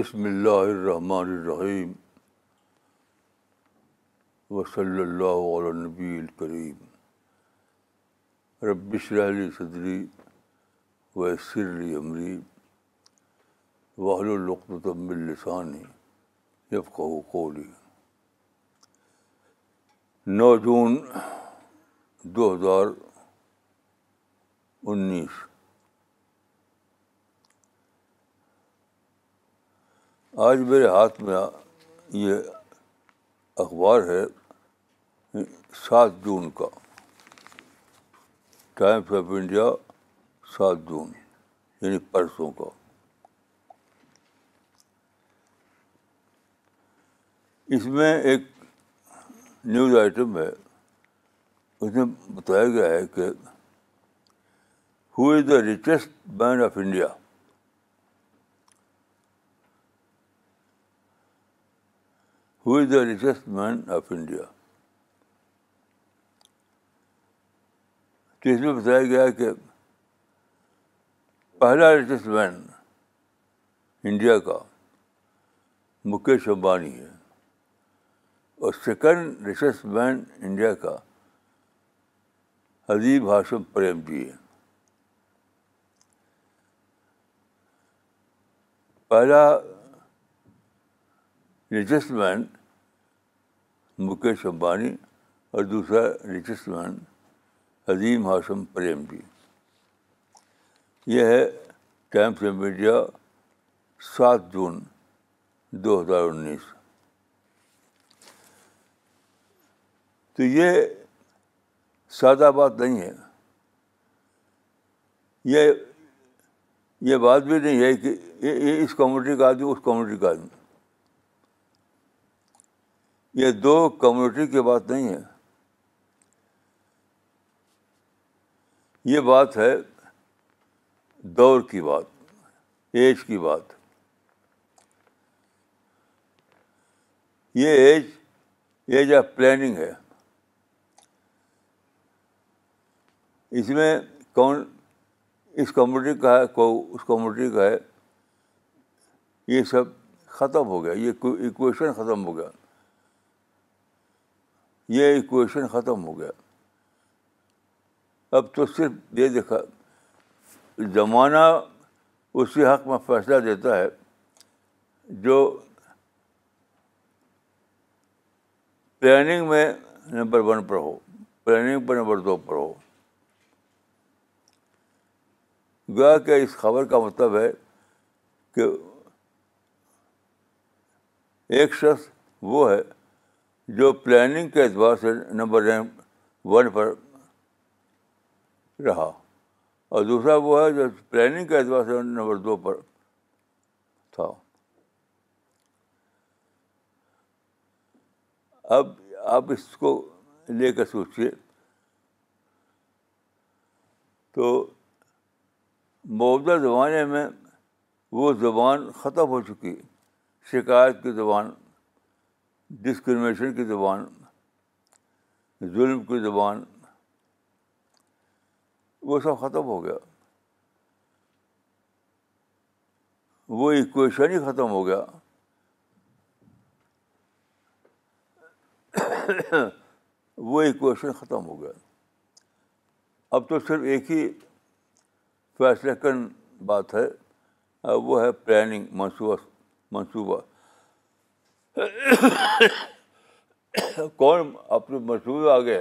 بسم اللہ الرحمن الرحیم وصلی اللہ اللّہ نبی الکریم رب علی صدری ویسر علی عمری امریم وحلالقمۃ السانی یفقہ قولی نو جون دو ہزار انیس آج میرے ہاتھ میں یہ اخبار ہے سات جون کا ٹائمس آف انڈیا سات جون یعنی پرسوں کا اس میں ایک نیوز آئٹم ہے اس میں بتایا گیا ہے کہ who is the richest man of India who is the richest man of India تو اس میں بتایا گیا کہ پہلا ریچسٹ مین انڈیا کا مکیش امبانی ہے اور سیکنڈ ریچسٹ مین انڈیا کا حدیب ہاشم پریم جی ہے پہلا ریچسٹ مین مکیش امبانی اور دوسرا ریچسٹ مین عظیم ہاشم پریم جی یہ ہے ٹائمس آف انڈیا سات جون دو ہزار انیس تو یہ سادہ بات نہیں ہے یہ یہ بات بھی نہیں ہے کہ اس کمیونٹی کا آدمی اس کمیونٹی کا آدمی یہ دو کمیونٹی کی بات نہیں ہے یہ بات ہے دور کی بات ایج کی بات یہ ایج ایج آف پلاننگ ہے اس میں کون اس کمیونٹی کا ہے کو اس کمیونٹی کا ہے یہ سب ختم ہو گیا یہ اکویشن ختم ہو گیا یہ اکویشن ختم ہو گیا اب تو صرف یہ دیکھا زمانہ اسی حق میں فیصلہ دیتا ہے جو پلاننگ میں نمبر ون پر ہو پلاننگ پر نمبر دو پر ہو گیا کہ اس خبر کا مطلب ہے کہ ایک شخص وہ ہے جو پلاننگ کے اعتبار سے نمبر ون پر رہا اور دوسرا وہ ہے جو پلاننگ کے اعتبار سے نمبر دو پر تھا اب آپ اس کو لے کر سوچیے تو موجودہ زمانے میں وہ زبان ختم ہو چکی شکایت کی زبان ڈسکرمنیشن کی زبان ظلم کی زبان وہ سب ختم ہو گیا وہ اکویشن ہی ختم ہو گیا وہ اکویشن ختم ہو گیا اب تو صرف ایک ہی فیصلہ کن بات ہے وہ ہے پلاننگ منصوبہ منصوبہ کون اپنے منصوبے آگے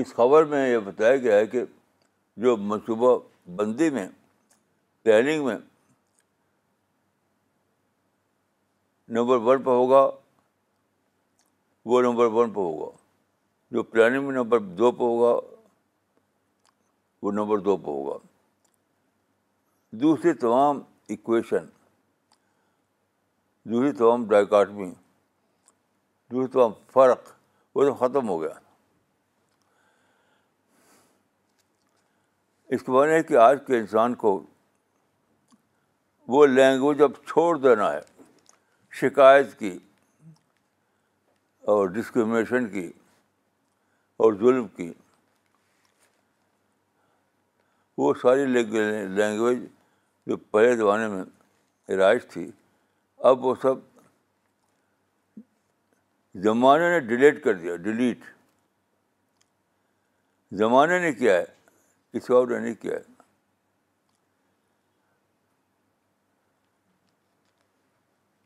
اس خبر میں یہ بتایا گیا ہے کہ جو منصوبہ بندی میں پلاننگ میں نمبر ون پہ ہوگا وہ نمبر ون پہ ہوگا جو پلاننگ میں نمبر دو پہ ہوگا وہ نمبر دو پہ ہوگا دوسری تمام اکویشن دوسری تمام ڈائکاٹمی دوسری تمام فرق وہ تو ختم ہو گیا اس کے بعد کہ آج کے انسان کو وہ لینگویج اب چھوڑ دینا ہے شکایت کی اور ڈسکریمنیشن کی اور ظلم کی وہ ساری لینگویج جو پہلے زمانے میں رائج تھی اب وہ سب زمانے نے ڈیلیٹ کر دیا ڈیلیٹ زمانے نے کیا ہے کسی اور نے کیا ہے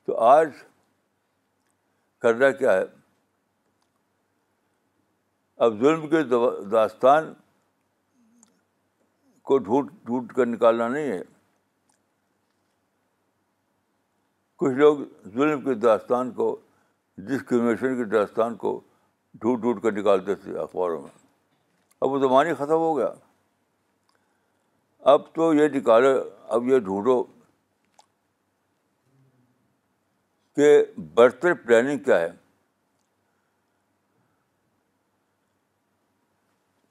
تو آج کرنا کیا ہے اب ظلم کے داستان کو ڈھونڈ ڈھونڈ کر نکالنا نہیں ہے کچھ لوگ ظلم کے داستان کو ڈسکریمنیشن کی داستان کو ڈھونڈ ڈھونڈ کر نکالتے تھے اخباروں میں اب وہ زمانے ختم ہو گیا اب تو یہ نکالے اب یہ ڈھونڈو کہ برتر پلاننگ کیا ہے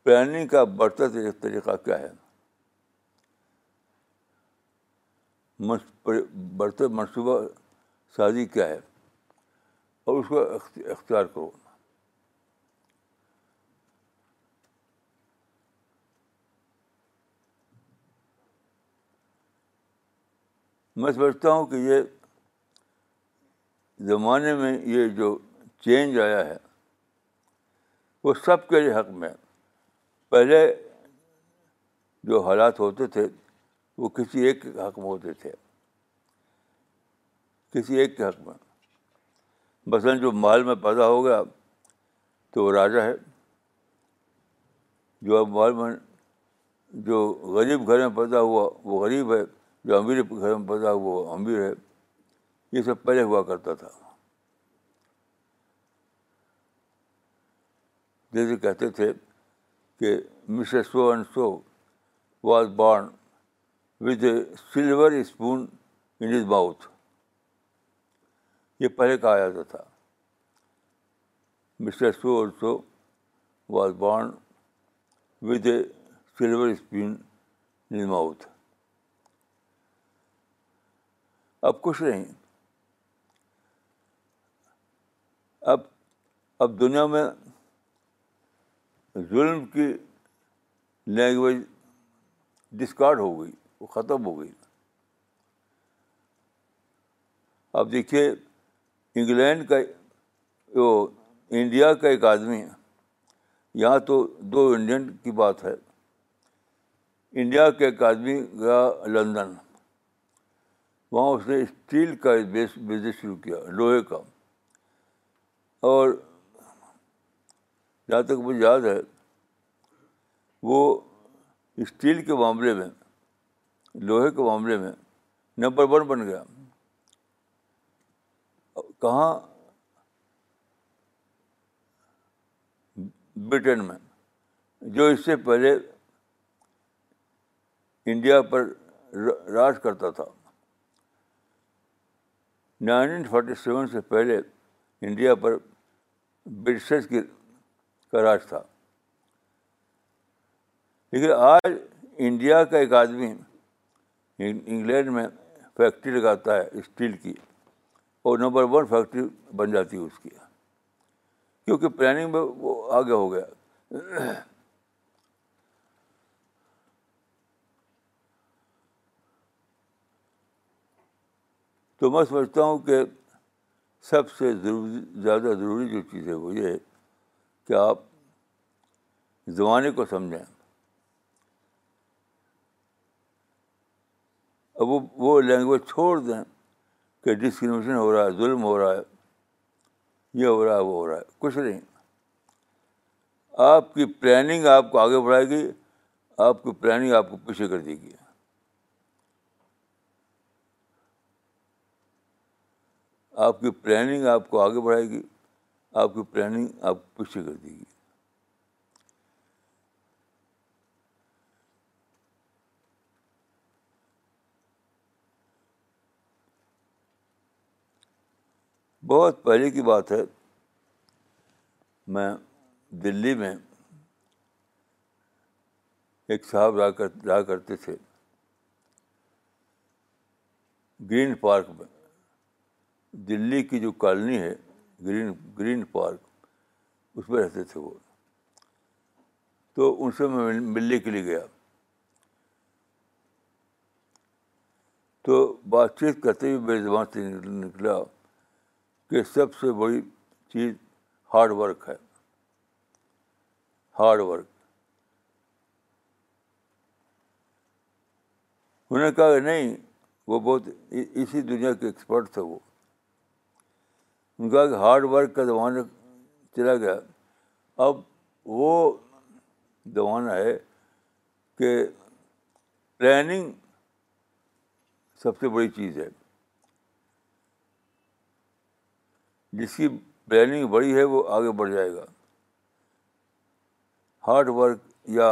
پلاننگ کا برتر طریقہ کیا ہے برتر منصوبہ شادی کیا ہے اور اس کو اختیار کرو میں سمجھتا ہوں کہ یہ زمانے میں یہ جو چینج آیا ہے وہ سب کے لیے حق میں پہلے جو حالات ہوتے تھے وہ کسی ایک کے حق میں ہوتے تھے کسی ایک کے حق میں مثلاً جو مال میں پیدا ہو گیا تو وہ راجا ہے جو اب مال میں جو غریب گھر میں پیدا ہوا وہ غریب ہے جو امیر گھر میں پیدا ہوا وہ امیر ہے یہ سب پہلے ہوا کرتا تھا جیسے کہتے تھے کہ Mr so and so was born with a silver spoon in his mouth یہ پہلے کہا جاتا تھا مسٹر اور سو واز بانڈ ود اے سلور اسپین اب کچھ نہیں اب اب دنیا میں ظلم کی لینگویج ڈسکارڈ ہو گئی وہ ختم ہو گئی اب دیکھیے انگلینڈ کا وہ انڈیا کا ایک آدمی ہے یہاں تو دو انڈین کی بات ہے انڈیا کا ایک آدمی گیا لندن وہاں اس نے اسٹیل کا بیس بزنس شروع کیا لوہے کا اور جہاں تک مجھے یاد ہے وہ اسٹیل کے معاملے میں لوہے کے معاملے میں نمبر ون بن گیا کہاں برٹن میں جو اس سے پہلے انڈیا پر راج کرتا تھا نائنٹین فورٹی سیون سے پہلے انڈیا پر کی کا راج تھا لیکن آج انڈیا کا ایک آدمی انگلینڈ میں فیکٹری لگاتا ہے اسٹیل کی اور نمبر ون فیکٹری بن جاتی ہے اس کی کیونکہ پلاننگ میں وہ آگے ہو گیا تو میں سمجھتا ہوں کہ سب سے ضروری زیادہ ضروری جو چیز ہے وہ یہ ہے کہ آپ زمانے کو سمجھیں اب وہ وہ لینگویج چھوڑ دیں کہ ڈسکریمنیشن ہو رہا ہے ظلم ہو رہا ہے یہ ہو رہا ہے وہ ہو رہا ہے کچھ نہیں آپ کی پلاننگ آپ کو آگے بڑھائے گی آپ کی پلاننگ آپ کو پیچھے کر دے گی آپ کی پلاننگ آپ کو آگے بڑھائے گی آپ کی پلاننگ آپ کو پیچھے کر دے گی بہت پہلے کی بات ہے میں دلی میں ایک صاحب رہا کر رہا کرتے تھے گرین پارک میں دلی کی جو کالونی ہے گرین گرین پارک اس میں رہتے تھے وہ تو ان سے میں ملنے کے لیے گیا تو بات چیت کرتے ہوئے بے زبان سے نکلا کہ سب سے بڑی چیز ہارڈ ورک ہے ہارڈ ورک انہوں نے کہا کہ نہیں وہ بہت اسی دنیا کے ایکسپرٹ تھے وہ ان کا کہ ہارڈ ورک کا زمانہ چلا گیا اب وہ زمانہ ہے کہ پلاننگ سب سے بڑی چیز ہے جس کی پلاننگ بڑی ہے وہ آگے بڑھ جائے گا ہارڈ ورک یا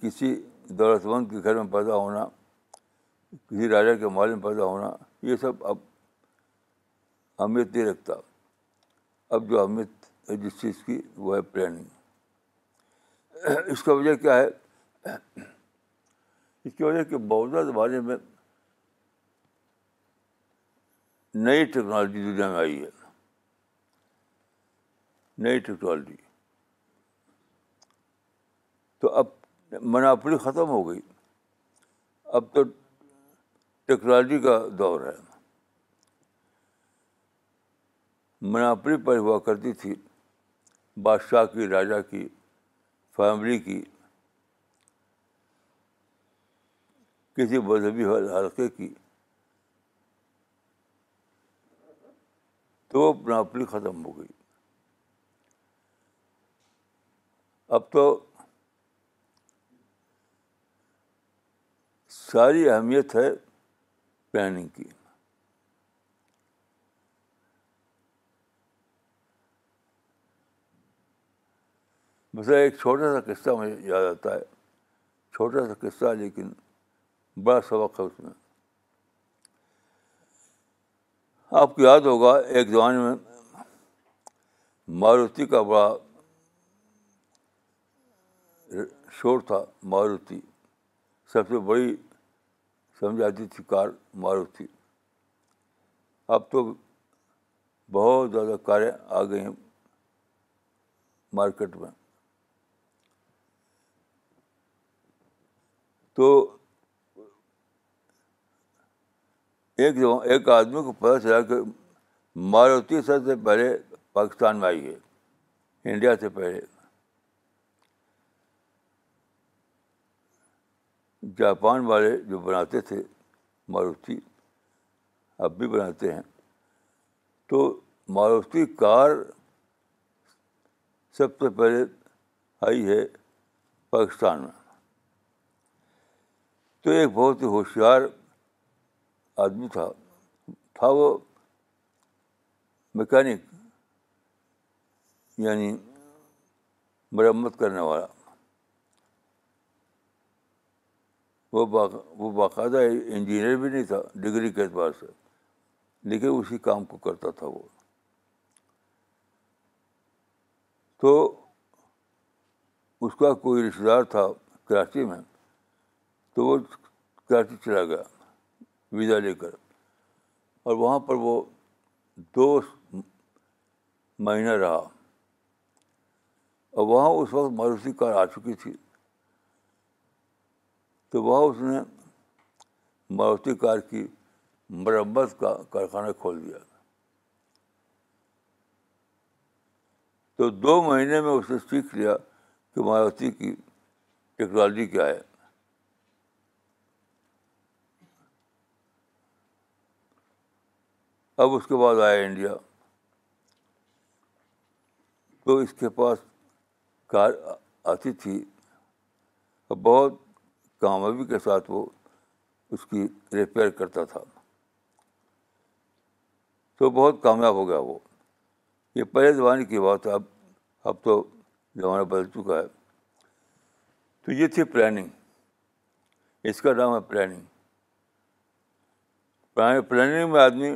کسی دولت مند کے گھر میں پیدا ہونا کسی راجا کے مال میں پیدا ہونا یہ سب اب اہمیت نہیں رکھتا اب جو اہمیت ہے جس چیز کی وہ ہے پلاننگ اس کا وجہ کیا ہے اس کی وجہ کہ بہت زیادہ زمانے میں نئی ٹیکنالوجی دنیا میں آئی ہے نئی ٹیکنالوجی تو اب مناپڑی ختم ہو گئی اب تو ٹیکنالوجی کا دور ہے مناپڑی پر ہوا کرتی تھی بادشاہ کی راجا کی فیملی کی کسی مذہبی حلقے کی تو وہ اپنا اپنی ختم ہو گئی اب تو ساری اہمیت ہے پلاننگ کی بس ایک چھوٹا سا قصہ مجھے یاد آتا ہے چھوٹا سا قصہ لیکن بڑا سبق ہے اس میں آپ کو یاد ہوگا ایک زمانے میں ماروتی کا بڑا شور تھا ماروتی سب سے بڑی سمجھ آتی تھی کار ماروتی اب تو بہت زیادہ کاریں آ گئی ہیں مارکیٹ میں تو ایک جو ایک آدمی کو پتہ چلا کہ ماروتی سب سے پہلے پاکستان میں آئی ہے انڈیا سے پہلے جاپان والے جو بناتے تھے ماروتی اب بھی بناتے ہیں تو ماروتی کار سب سے پہلے آئی ہے پاکستان میں تو ایک بہت ہی ہوشیار آدمی تھا تھا وہ مکینک یعنی مرمت کرنے والا وہ وہ باقاعدہ انجینئر بھی نہیں تھا ڈگری کے اعتبار سے لیکن اسی کام کو کرتا تھا وہ تو اس کا کوئی رشتے دار تھا کراچی میں تو وہ کراچی چلا گیا ویزا لے کر اور وہاں پر وہ دو مہینہ رہا اور وہاں اس وقت ماروسی کار آ چکی تھی تو وہاں اس نے ماروسی کار کی مرمت کا کارخانہ کھول دیا تو دو مہینے میں اس نے سیکھ لیا کہ ماروتی کی ٹیکنالوجی کیا ہے اب اس کے بعد آیا انڈیا تو اس کے پاس کار آتی تھی اور بہت کامیابی کے ساتھ وہ اس کی ریپیئر کرتا تھا تو بہت کامیاب ہو گیا وہ یہ پہلے زمانے کی بات اب اب تو زمانہ بدل چکا ہے تو یہ تھی پلاننگ اس کا نام ہے پلاننگ پلاننگ میں آدمی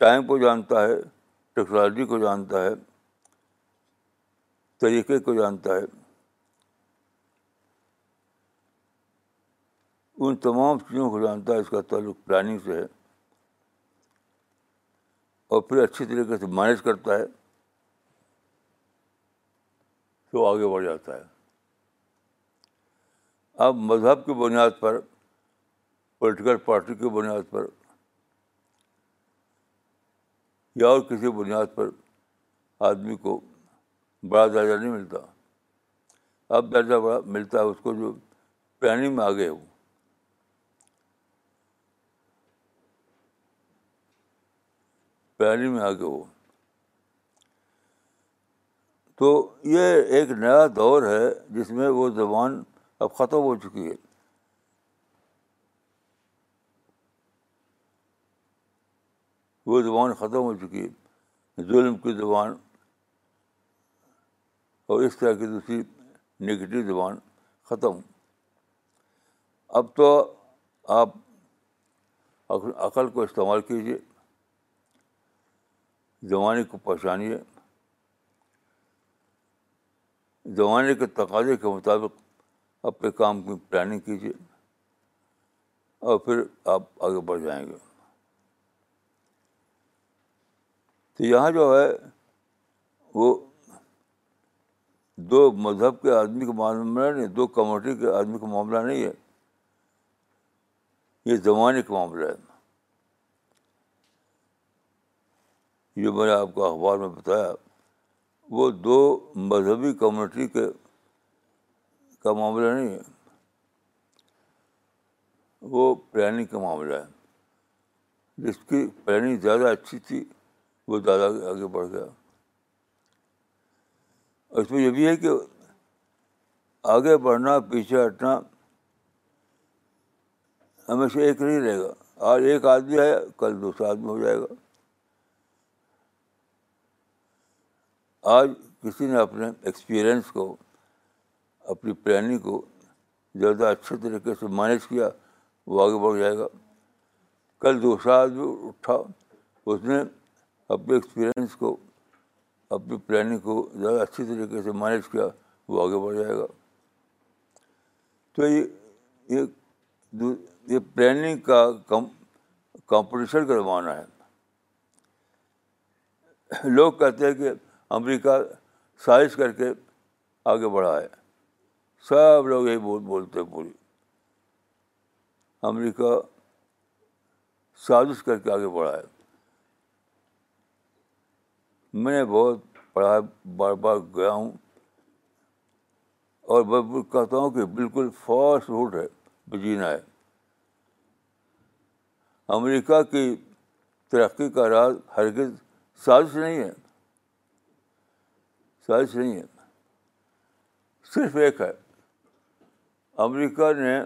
ٹائم کو جانتا ہے ٹیکنالوجی کو جانتا ہے طریقے کو جانتا ہے ان تمام چیزوں کو جانتا ہے اس کا تعلق پلاننگ سے ہے اور پھر اچھی طریقے سے مینیج کرتا ہے تو آگے بڑھ جاتا ہے اب مذہب کی بنیاد پر پولیٹیکل پارٹی کی بنیاد پر یا اور کسی بنیاد پر آدمی کو بڑا درجہ نہیں ملتا اب درجہ بڑا ملتا ہے اس کو جو پلاننگ میں آگے ہو پلاننگ میں آگے ہو تو یہ ایک نیا دور ہے جس میں وہ زبان اب ختم ہو چکی ہے وہ زبان ختم ہو چکی ہے ظلم کی زبان اور اس طرح کی دوسری نگیٹو زبان ختم اب تو آپ عقل کو استعمال کیجیے زمانے کو پہچانیے زمانے کے تقاضے کے مطابق اپنے کام کی پلاننگ کیجیے اور پھر آپ آگے بڑھ جائیں گے تو یہاں جو ہے وہ دو مذہب کے آدمی کا معاملہ نہیں دو کمیونٹی کے آدمی کا معاملہ نہیں ہے یہ زمانے کا معاملہ ہے جو میں نے آپ کو اخبار میں بتایا وہ دو مذہبی کمیونٹی کے کا معاملہ نہیں ہے وہ پلاننگ کا معاملہ ہے جس کی پلاننگ زیادہ اچھی تھی وہ زیادہ آگے بڑھ گیا اور اس میں یہ بھی ہے کہ آگے بڑھنا پیچھے ہٹنا ہمیشہ ایک نہیں رہے گا آج ایک آدمی ہے کل دوسرا آدمی ہو جائے گا آج کسی نے اپنے ایکسپیرئنس کو اپنی پلاننگ کو زیادہ اچھے طریقے سے مینیج کیا وہ آگے بڑھ جائے گا کل دوسرا آدمی اٹھا اس نے اپنے ایکسپیرئنس کو اپنی پلاننگ کو زیادہ اچھی طریقے سے مینیج کیا وہ آگے بڑھ جائے گا تو یہ یہ پلاننگ کا کمپٹیشن کا زمانہ ہے لوگ کہتے ہیں کہ امریکہ سائز کر کے آگے بڑھا ہے سب لوگ یہی بول بولتے ہیں پوری امریکہ سازش کر کے آگے بڑھا ہے میں نے بہت پڑھا بار بار گیا ہوں اور میں کہتا ہوں کہ بالکل فاسٹ روٹ ہے بجینا ہے امریکہ کی ترقی کا راز ہرگز سازش نہیں ہے سازش نہیں ہے صرف ایک ہے امریکہ نے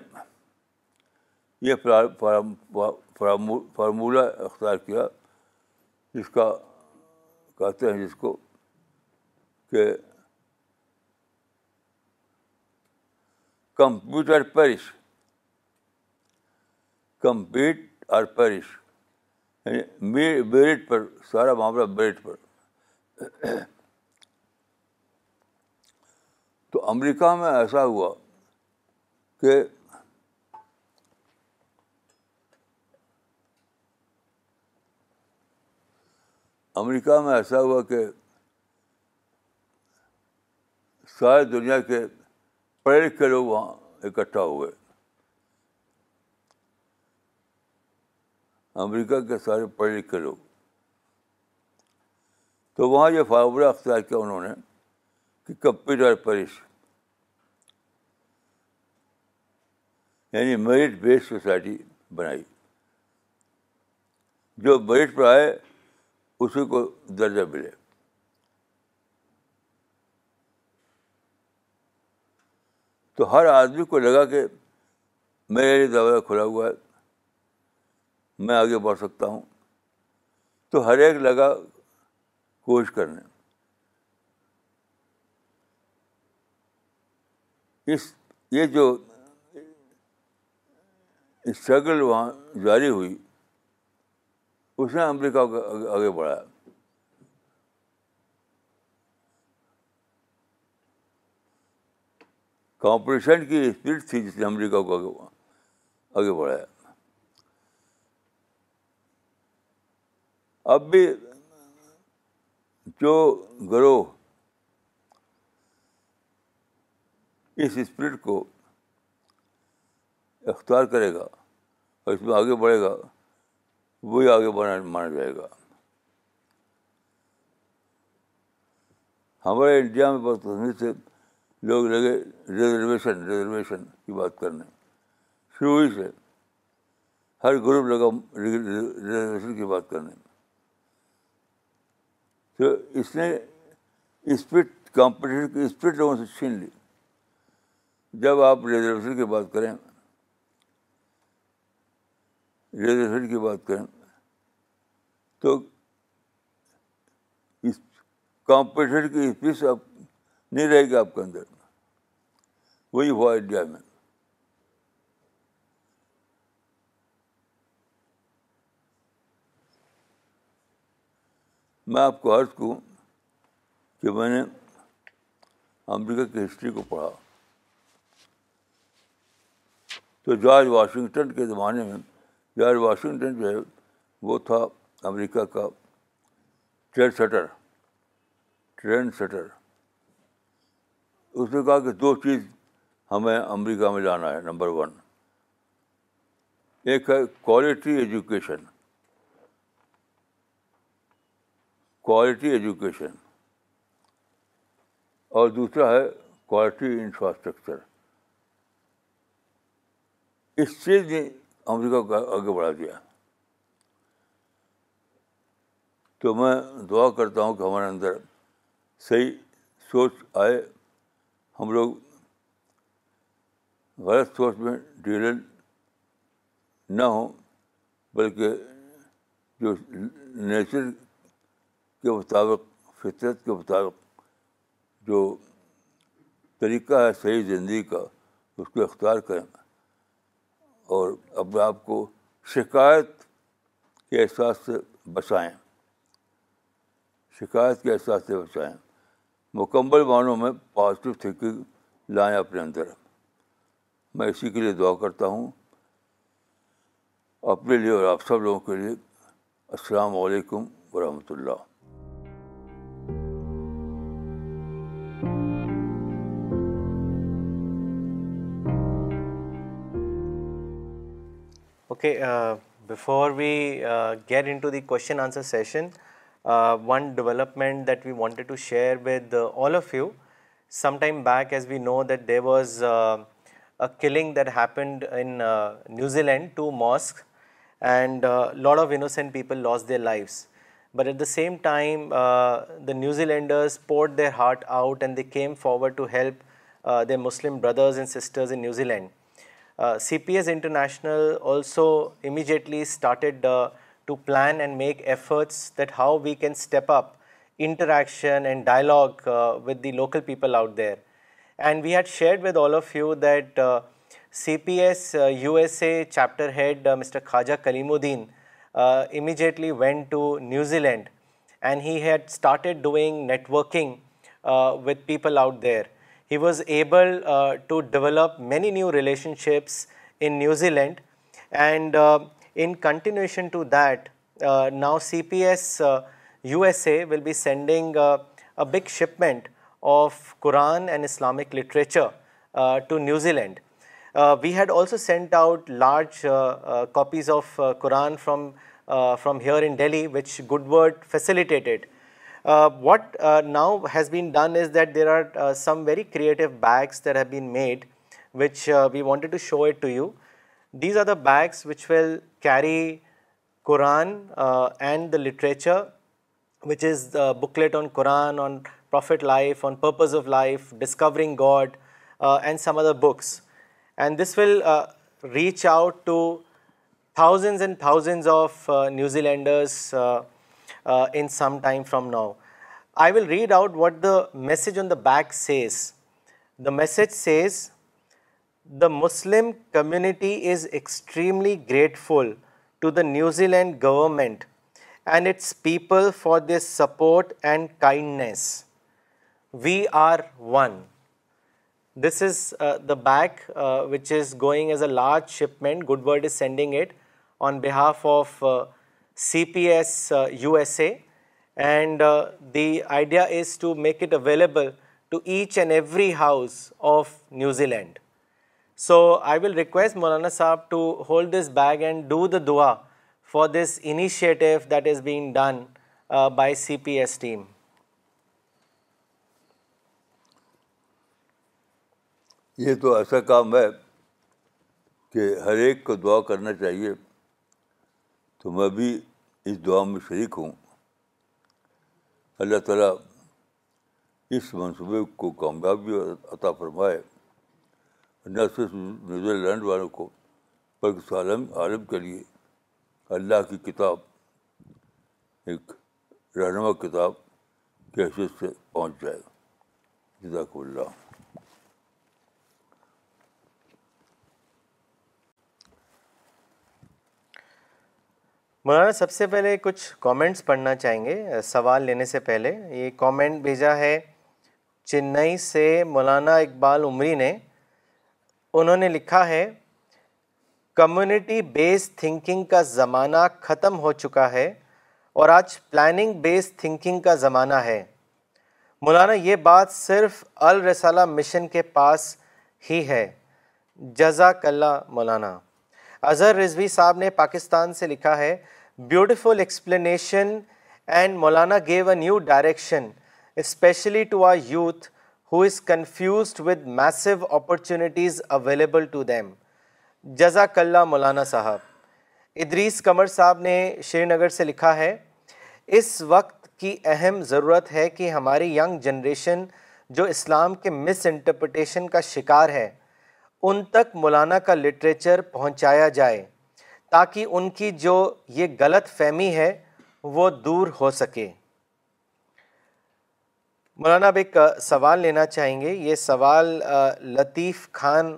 یہ فارمولہ اختیار کیا جس کا کہتے ہیں جس کو کہ کمپیوٹ اور پیرش کمپیوٹ اور پیرش یعنی سارا معاملہ بریڈ پر تو امریکہ میں ایسا ہوا کہ امریکہ میں ایسا ہوا کہ سارے دنیا کے پڑھے لکھے لوگ وہاں اکٹھا ہوئے امریکہ کے سارے پڑھے لکھے لوگ تو وہاں یہ فارمولہ اختیار کیا انہوں نے کہ کمپیوٹر اور پرش یعنی میرٹ بیسڈ سوسائٹی بنائی جو میرٹ پر آئے اسی کو درجہ ملے تو ہر آدمی کو لگا کہ میرے لیے دروازہ کھلا ہوا ہے میں آگے بڑھ سکتا ہوں تو ہر ایک لگا کوشش کرنے اس یہ جو اسٹرگل وہاں جاری ہوئی اس نے امریکہ کو آگے بڑھایا کمپٹیشن کی اسپرٹ تھی جس نے امریکہ کو آگے بڑھایا اب بھی جو گروہ اس اسپرٹ کو اختیار کرے گا اور اس میں آگے بڑھے گا وہی آگے بڑھا مانا جائے گا ہمارے انڈیا میں بہت سے لوگ لگے ریزرویشن ریزرویشن کی بات کرنے شروع ہی سے ہر گروپ لگا ریزرویشن کی بات کرنے تو اس نے اسپرٹ کمپٹیشن کی اسپرٹ لوگوں سے چھین لی جب آپ ریزرویشن کی بات کریں ریزرویشن کی بات کریں تو اس کمپٹیشن کی اسپیس نہیں رہے گی آپ کے اندر وہی ہوا انڈیا میں میں آپ کو عرض کہ میں نے امریکہ کی ہسٹری کو پڑھا تو جارج واشنگٹن کے زمانے میں جارج واشنگٹن جو ہے وہ تھا امریکہ کا ٹی سٹر ٹرین سیٹر اس نے کہا کہ دو چیز ہمیں امریکہ میں جانا ہے نمبر ون ایک ہے کوالٹی ایجوکیشن کوالٹی ایجوکیشن اور دوسرا ہے کوالٹی انفراسٹرکچر اس چیز نے امریکہ کو آگے بڑھا دیا تو میں دعا کرتا ہوں کہ ہمارے اندر صحیح سوچ آئے ہم لوگ غلط سوچ میں ڈیلن نہ ہوں بلکہ جو نیچر کے مطابق فطرت کے مطابق جو طریقہ ہے صحیح زندگی کا اس کو اختیار کریں اور اپنے آپ کو شکایت کے احساس سے بچائیں شکایت کے احساس سے بچائیں مکمل معنوں میں پازیٹیو تھینکنگ لائیں اپنے اندر میں اسی کے لیے دعا کرتا ہوں اپنے لیے اور آپ سب لوگوں کے لیے السلام علیکم ورحمۃ اللہ Okay, uh, before we uh, get into the question answer session, uh, one development that we wanted to share with all of you. Sometime back, as we know that there was a killing that happened in New Zealand, 2 mosques, and a lot of innocent people lost their lives. But at the same time, the New Zealanders poured their heart out and they came forward to help their Muslim brothers and sisters in New Zealand. CPS International also immediately started uh, to plan and make efforts that how we can step up interaction and dialogue uh, with the local people out there. And we had shared with all of you that uh, CPS USA chapter head Mr. Khaja Kalimuddin immediately went to New Zealand, and he had started doing networking with people out there. He was able uh, to develop many new relationships in New Zealand, and uh, in continuation to that, uh, now CPS USA will be sending a big shipment of Quran and Islamic literature to New Zealand. We had also sent out large copies of Quran from here in Delhi, which Good Word facilitated uh, what uh, now has been done is that there are uh, some very creative bags that have been made, which we wanted to show it to you. These are the bags which will carry Quran and the literature, which is the booklet on Quran, on Prophet life, on purpose of life, discovering God, and some other books. And this will reach out to thousands and thousands of New Zealanders uh, in some time from now. I will read out what the message on the back says. The message says, the Muslim community is extremely grateful to the New Zealand government and its people for their support and kindness. We are one. This is uh, the back uh, which is going as a large shipment. Good Word is sending it on behalf of C P S U S A and the idea is to make it available to each and every house of New Zealand so I will request مولانا صاحب to hold this bag and do the دعا for this initiative that is being done by C P S team یہ تو ایسا کام ہے کہ ہر ایک کو دعا کرنا چاہیے تو میں بھی اس دعا میں شریک ہوں اللہ تعالیٰ اس منصوبے کو کامیابی عطا فرمائے نہ صرف نیوزی لینڈ والوں کو بلکہ عالم کے لیے اللہ کی کتاب ایک رہنما کتاب کی حیثیت سے پہنچ جائے جزاک اللہ مولانا سب سے پہلے کچھ کامنٹس پڑھنا چاہیں گے سوال لینے سے پہلے یہ کامنٹ بھیجا ہے چنئی سے مولانا اقبال عمری نے انہوں نے لکھا ہے کمیونٹی بیس تھنکنگ کا زمانہ ختم ہو چکا ہے اور آج پلاننگ بیس تھنکنگ کا زمانہ ہے مولانا یہ بات صرف الرسالہ مشن کے پاس ہی ہے جزاک اللہ مولانا اظہر رضوی صاحب نے پاکستان سے لکھا ہے beautiful explanation and Maulana gave a new direction especially to our youth who is confused with massive opportunities available to them جزاک اللہ مولانا صاحب ادریس قمر صاحب نے شری نگر سے لکھا ہے اس وقت کی اہم ضرورت ہے کہ ہماری ینگ جنریشن جو اسلام کے مس انٹرپریٹیشن کا شکار ہے ان تک مولانا کا لٹریچر پہنچایا جائے تاکہ ان کی جو یہ غلط فہمی ہے وہ دور ہو سکے مولانا اب ایک سوال لینا چاہیں گے یہ سوال لطیف خان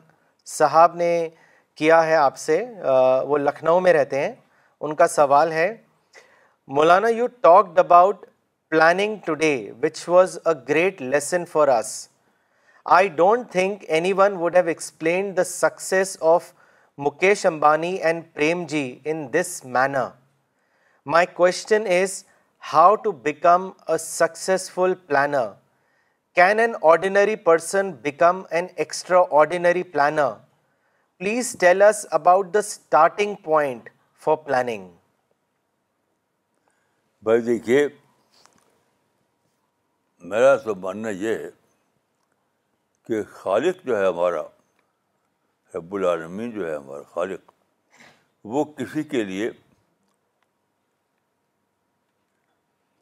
صاحب نے کیا ہے آپ سے وہ لکھنؤ میں رہتے ہیں ان کا سوال ہے مولانا you talked about planning today which was a great lesson for us I don't think any one would have explained the success of Mukesh Ambani and Premji in this manner my question is how to become a successful planner can an ordinary person become an extraordinary planner please tell us about the starting point for planning بھائی دیکھیے میرا تو ماننا یہ ہے کہ خالق جو ہے ہمارا حب العالمین جو ہے ہمارا خالق وہ کسی کے لیے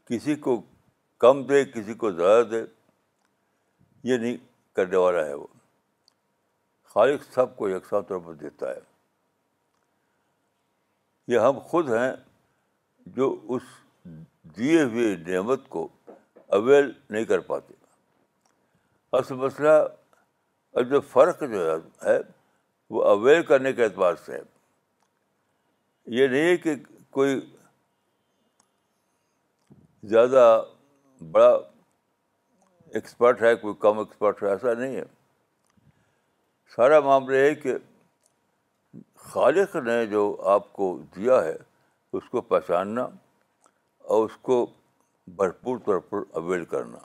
کسی کو کم دے کسی کو زیادہ دے یہ نہیں کرنے والا ہے وہ خالق سب کو یکساں طور پر دیتا ہے یہ ہم خود ہیں جو اس دیے ہوئے نعمت کو اویل نہیں کر پاتے اصل مسئلہ اور جو فرق جو ہے وہ اویئر کرنے کے اعتبار سے ہے یہ نہیں ہے کہ کوئی زیادہ بڑا ایکسپرٹ ہے کوئی کم ایکسپرٹ ہے ایسا نہیں ہے سارا معاملہ ہے کہ خالق نے جو آپ کو دیا ہے اس کو پہچاننا اور اس کو بھرپور طور پر اویل کرنا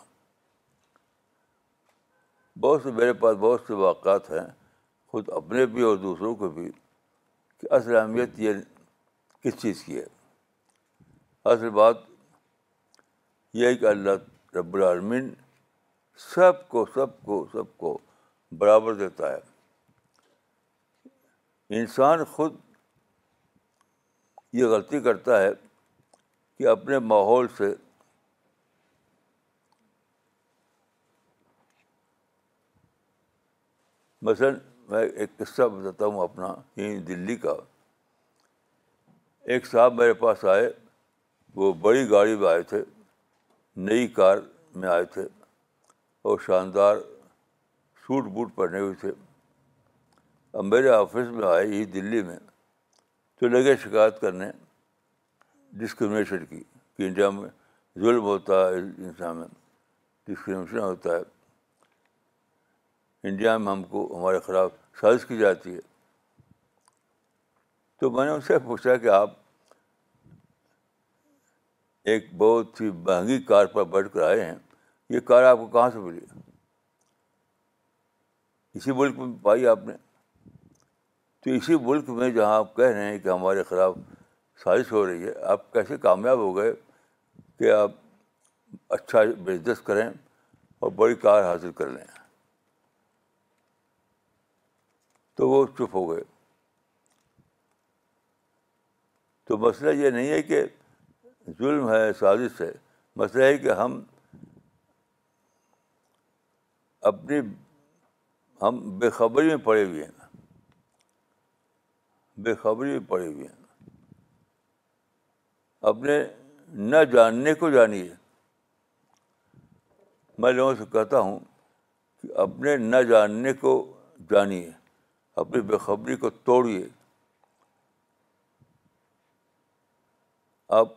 بہت سے میرے پاس بہت سے واقعات ہیں خود اپنے بھی اور دوسروں کو بھی کہ اصل اہمیت یہ کس چیز کی ہے اصل بات ہے کہ اللہ رب العالمین سب کو سب کو سب کو برابر دیتا ہے انسان خود یہ غلطی کرتا ہے کہ اپنے ماحول سے مثلاً میں ایک قصہ بتاتا ہوں اپنا یہیں یعنی دلی کا ایک صاحب میرے پاس آئے وہ بڑی گاڑی میں آئے تھے نئی کار میں آئے تھے اور شاندار سوٹ بوٹ پہنے ہوئے تھے اب میرے آفس میں آئے ہی دلی میں تو لگے شکایت کرنے ڈسکرمنیشن کی کہ انڈیا میں ظلم ہوتا ہے انسان میں ڈسکرمنیشن ہوتا ہے انڈیا میں ہم کو ہمارے خلاف سازش کی جاتی ہے تو میں نے ان سے پوچھا کہ آپ ایک بہت ہی مہنگی کار پر بیٹھ کر آئے ہیں یہ کار آپ کو کہاں سے ملی اسی ملک میں پائی آپ نے تو اسی ملک میں جہاں آپ کہہ رہے ہیں کہ ہمارے خلاف سازش ہو رہی ہے آپ کیسے کامیاب ہو گئے کہ آپ اچھا بزنس کریں اور بڑی کار حاصل کر لیں تو وہ چپ ہو گئے تو مسئلہ یہ نہیں ہے کہ ظلم ہے سازش ہے مسئلہ ہے کہ ہم اپنی ہم بے خبری میں پڑے ہوئے ہیں بے خبری میں پڑے ہوئے ہیں اپنے نہ جاننے کو جانیے میں لوگوں سے کہتا ہوں کہ اپنے نہ جاننے کو جانیے اپنی بےخبری کو توڑیے اب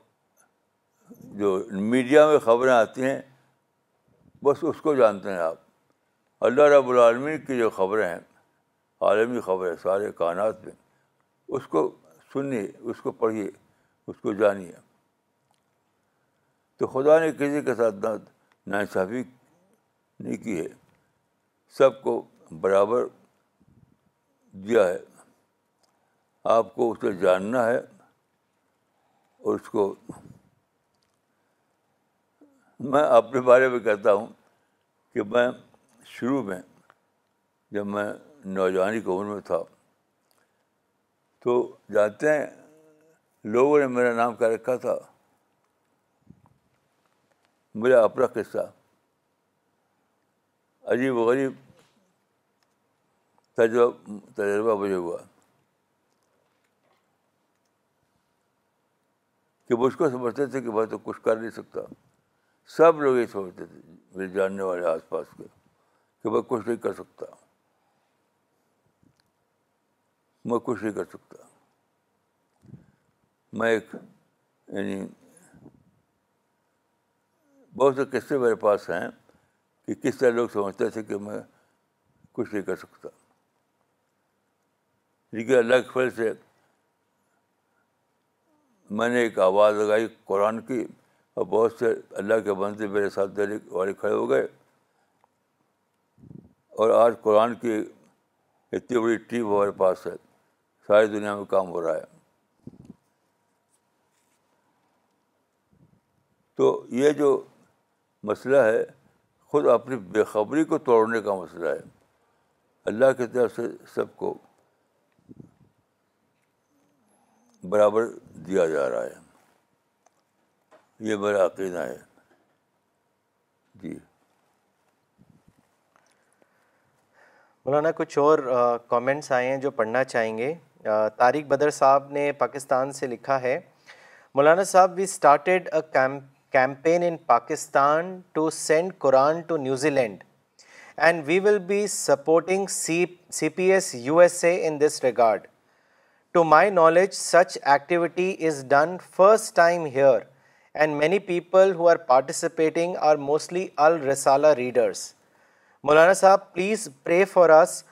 جو میڈیا میں خبریں آتی ہیں بس اس کو جانتے ہیں آپ اللہ رب العالمین کی جو خبریں ہیں عالمی خبریں سارے کائنات میں اس کو سنیے اس کو پڑھیے اس کو جانیے تو خدا نے کسی کے ساتھ نہ ناصحبی نہیں کی ہے سب کو برابر دیا ہے آپ کو اسے جاننا ہے اور اس کو میں اپنے بارے میں کہتا ہوں کہ میں شروع میں جب میں نوجوان کی عمر میں تھا تو جانتے ہیں لوگوں نے میرا نام کیا رکھا تھا میرا اپنا قصہ عجیب و غریب تجربہ تجربہ مجھے ہوا کہ مجھ کو سمجھتے تھے کہ میں تو کچھ کر نہیں سکتا سب لوگ یہ سمجھتے تھے میرے جاننے والے آس پاس کے کہ میں کچھ نہیں کر سکتا میں کچھ نہیں کر سکتا میں ایک یعنی بہت سے قصے میرے پاس ہیں کہ کس طرح لوگ سمجھتے تھے کہ میں کچھ نہیں کر سکتا لیکن اللہ کے فضل سے میں نے ایک آواز لگائی قرآن کی اور بہت سے اللہ کے بندے میرے ساتھ دہلی والے کھڑے ہو گئے اور آج قرآن کی اتنی بڑی ٹیم ہمارے پاس ہے ساری دنیا میں کام ہو رہا ہے تو یہ جو مسئلہ ہے خود اپنی بےخبری کو توڑنے کا مسئلہ ہے اللہ کی طرف سے سب کو برابر دیا جا رہا ہے یہ میرا عقیدہ ہے جی مولانا کچھ اور کامنٹس آئے ہیں جو پڑھنا چاہیں گے طارق بدر صاحب نے پاکستان سے لکھا ہے مولانا صاحب we started a campaign in Pakistan to send Quran to New Zealand and we will be supporting C C P S U S A in this regard to my knowledge such activity is done first time here and many people who are participating are mostly Al-Risala readers مولانا صاحب please pray for us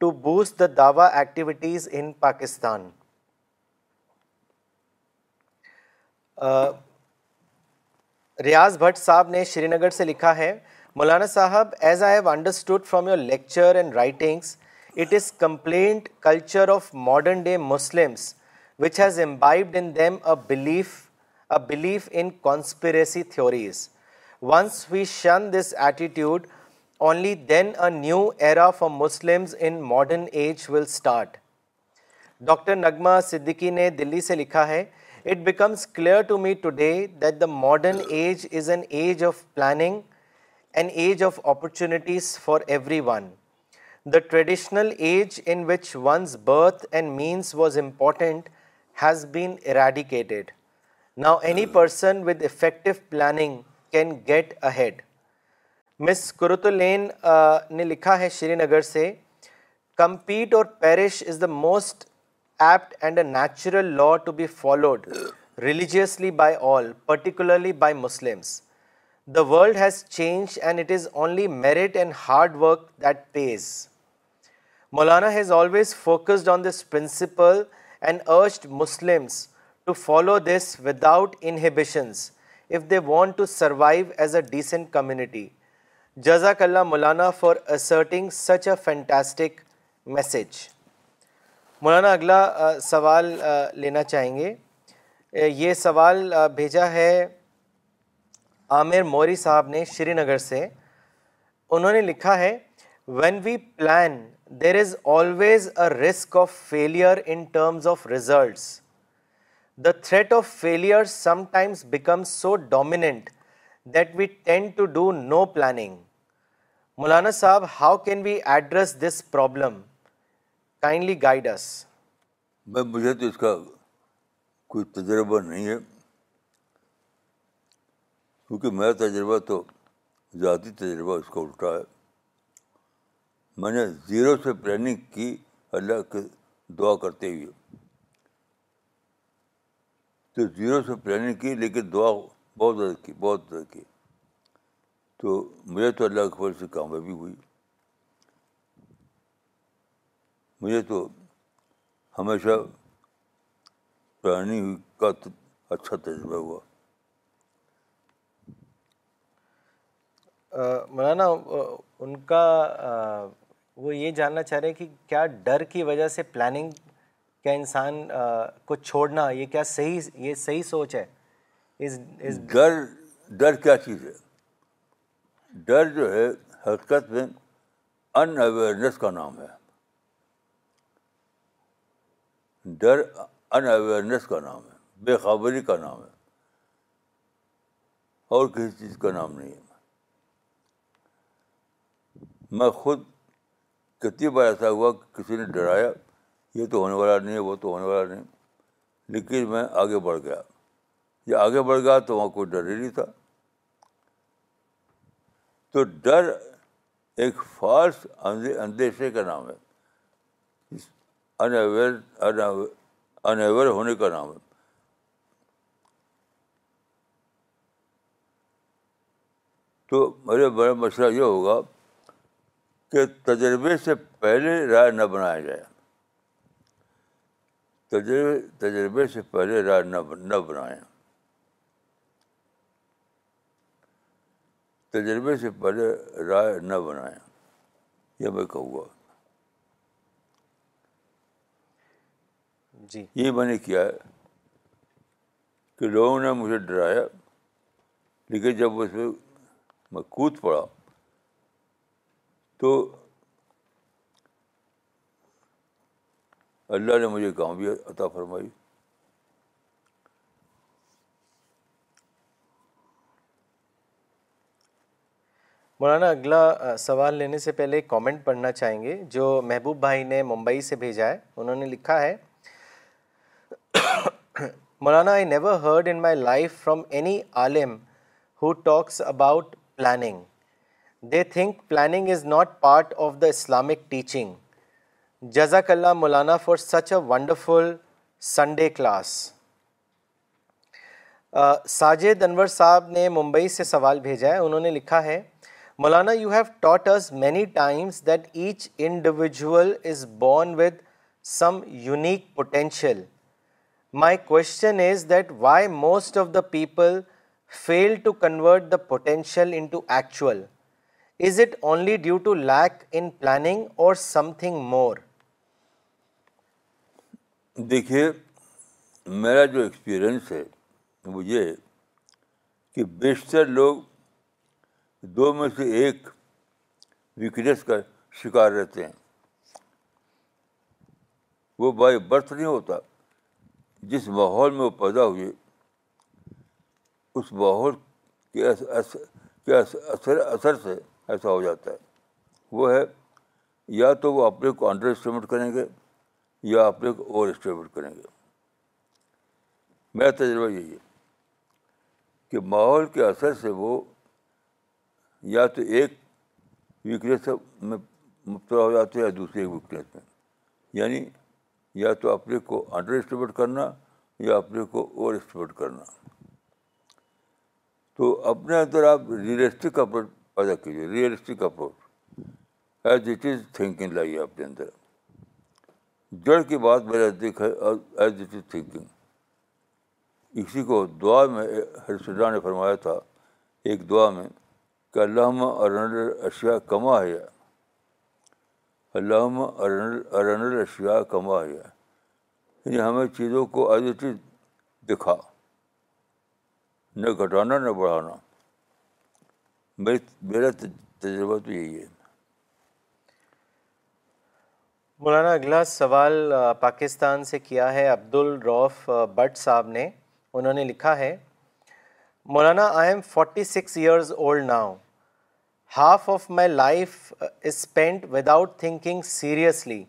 to boost the دعوی activities in Pakistan ریاض بھٹ صاحب نے Srinagar سے لکھا ہے Maulana sahib as I have understood from your lecture and writings it is complaint culture of modern day Muslims which has imbibed in them a belief a belief in conspiracy theories once we shun this attitude only then a new era for Muslims in modern age will start doctor نغمہ صدیقی نے دلی سے لکھا ہے it becomes clear to me today that the modern age is an age of planning an age of opportunities for every one the traditional age in which one's birth and means was important has been eradicated now any person with effective planning can get ahead miss Aleen نے لکھا ہے Srinagar سے compete or perish is the most apt and a natural law to be followed religiously by all particularly by Muslims the world has change and it is only merit and hard work that pays Maulana has always focused on this principle and urged Muslims to follow this without inhibitions if they want to survive as a decent community جزاک اللہ مولانا for asserting such a fantastic message مولانا اگلا سوال لینا چاہیں گے یہ سوال بھیجا ہے عامر موری صاحب نے شری نگر سے انہوں نے لکھا ہے when we plan there is always a risk of failure in terms of results the threat of failure sometimes become so dominant that we tend to do no planning مولانا صاحب how can we address this problem kindly guide us میں مجھے تو اس کا کوئی تجربہ نہیں ہے کیونکہ میرا تجربہ تو ذاتی تجربہ اس کا الٹا ہے میں نے زیرو سے پلاننگ کی اللہ کی دعا کرتے ہوئے تو زیرو سے پلاننگ کی لیکن دعا بہت زیادہ کی بہت زیادہ کی تو مجھے تو اللہ کے فضل سے کامیابی ہوئی مجھے تو ہمیشہ پلاننگ کا اچھا تجربہ ہوا مولانا ان کا وہ یہ جاننا چاہ رہے ہیں کہ کیا ڈر کی وجہ سے پلاننگ کیا انسان کو چھوڑنا یہ کیا صحیح یہ صحیح سوچ ہے ڈر ڈر کیا چیز ہے ڈر جو ہے حقیقت میں ان اویئرنیس کا نام ہے ڈر ان اویئرنیس کا نام ہے بے خبری کا نام ہے اور کسی چیز کا نام نہیں ہے میں خود کتنی بار ایسا ہوا کہ کسی نے ڈرایا یہ تو ہونے والا نہیں ہے وہ تو ہونے والا نہیں لیکن میں آگے بڑھ گیا یہ آگے بڑھ گیا تو وہاں کوئی ڈر ہی نہیں تھا تو ڈر ایک فالس اندیشے کا نام ہے انویئر ہونے کا نام ہے تو میرے بڑا مشورہ یہ ہوگا کہ تجربے سے پہلے رائے نہ بنایا جائے تجربے تجربے سے پہلے رائے نہ بنائیں تجربے سے پہلے رائے نہ بنائیں یہ میں کہوں گا جی یہ میں نے کیا ہے کہ لوگوں نے مجھے ڈرایا لیکن جب اس میں کود پڑا تو اللہ نے مجھے عطا فرمائی مولانا اگلا سوال لینے سے پہلے کامنٹ پڑھنا چاہیں گے جو محبوب بھائی نے ممبئی سے بھیجا ہے انہوں نے لکھا ہے مولانا I never heard in my life from any Alam who talks about planning they think planning is not part of the Islamic teaching جزاک اللہ مولانا for such a wonderful Sunday class Sajid Anwar صاحب نے ممبئی سے سوال بھیجا ہے انہوں نے لکھا ہے مولانا you have taught us many times that each individual is born with some unique potential my question is that why most of the people fail to convert the potential into actual is it only due to lack in planning or something مور دیکھیے میرا جو experience ہے وہ یہ کہ بیشتر لوگ دو میں سے ایک ویکنیس کا شکار رہتے ہیں وہ بائی برتھ نہیں ہوتا جس ماحول میں وہ پیدا ہوئے اس ماحول کے اثر سے ایسا ہو جاتا ہے وہ ہے یا تو وہ اپنے کو انڈر اسٹیمیٹ کریں گے یا اپنے کو اوور اسٹیمیٹ کریں گے میرا تجربہ یہی ہے کہ ماحول کے اثر سے وہ یا تو ایک ویکنیس میں مبتلا ہو جاتے ہیں یا دوسرے ایک ویکنیس میں یعنی یا تو اپنے کو انڈر اسٹیمیٹ کرنا یا اپنے کو اوور اسٹیمیٹ کرنا تو اپنے اندر آپ ریئلسٹک اپروچ پیدا کیجیے realistic approach as it is thinking لائیے آپ کے اندر جڑ کی بات میرا دکھ ہے ایز اٹ از تھنکنگ اسی کو دعا میں حریش نے فرمایا تھا ایک دعا میں کہ اللہ ارن الرشیا کما ہے علامہ ارن الرن الشیا کما ہے یعنی ہمیں چیزوں کو ایز اٹ از دکھا نہ گھٹانا نہ بڑھانا میری میرا تجربہ تو یہی ہے مولانا اگلا سوال پاکستان سے کیا ہے عبد الروف بٹ صاحب نے انہوں نے لکھا ہے مولانا I am forty six years old now half of my life spend without thinking seriously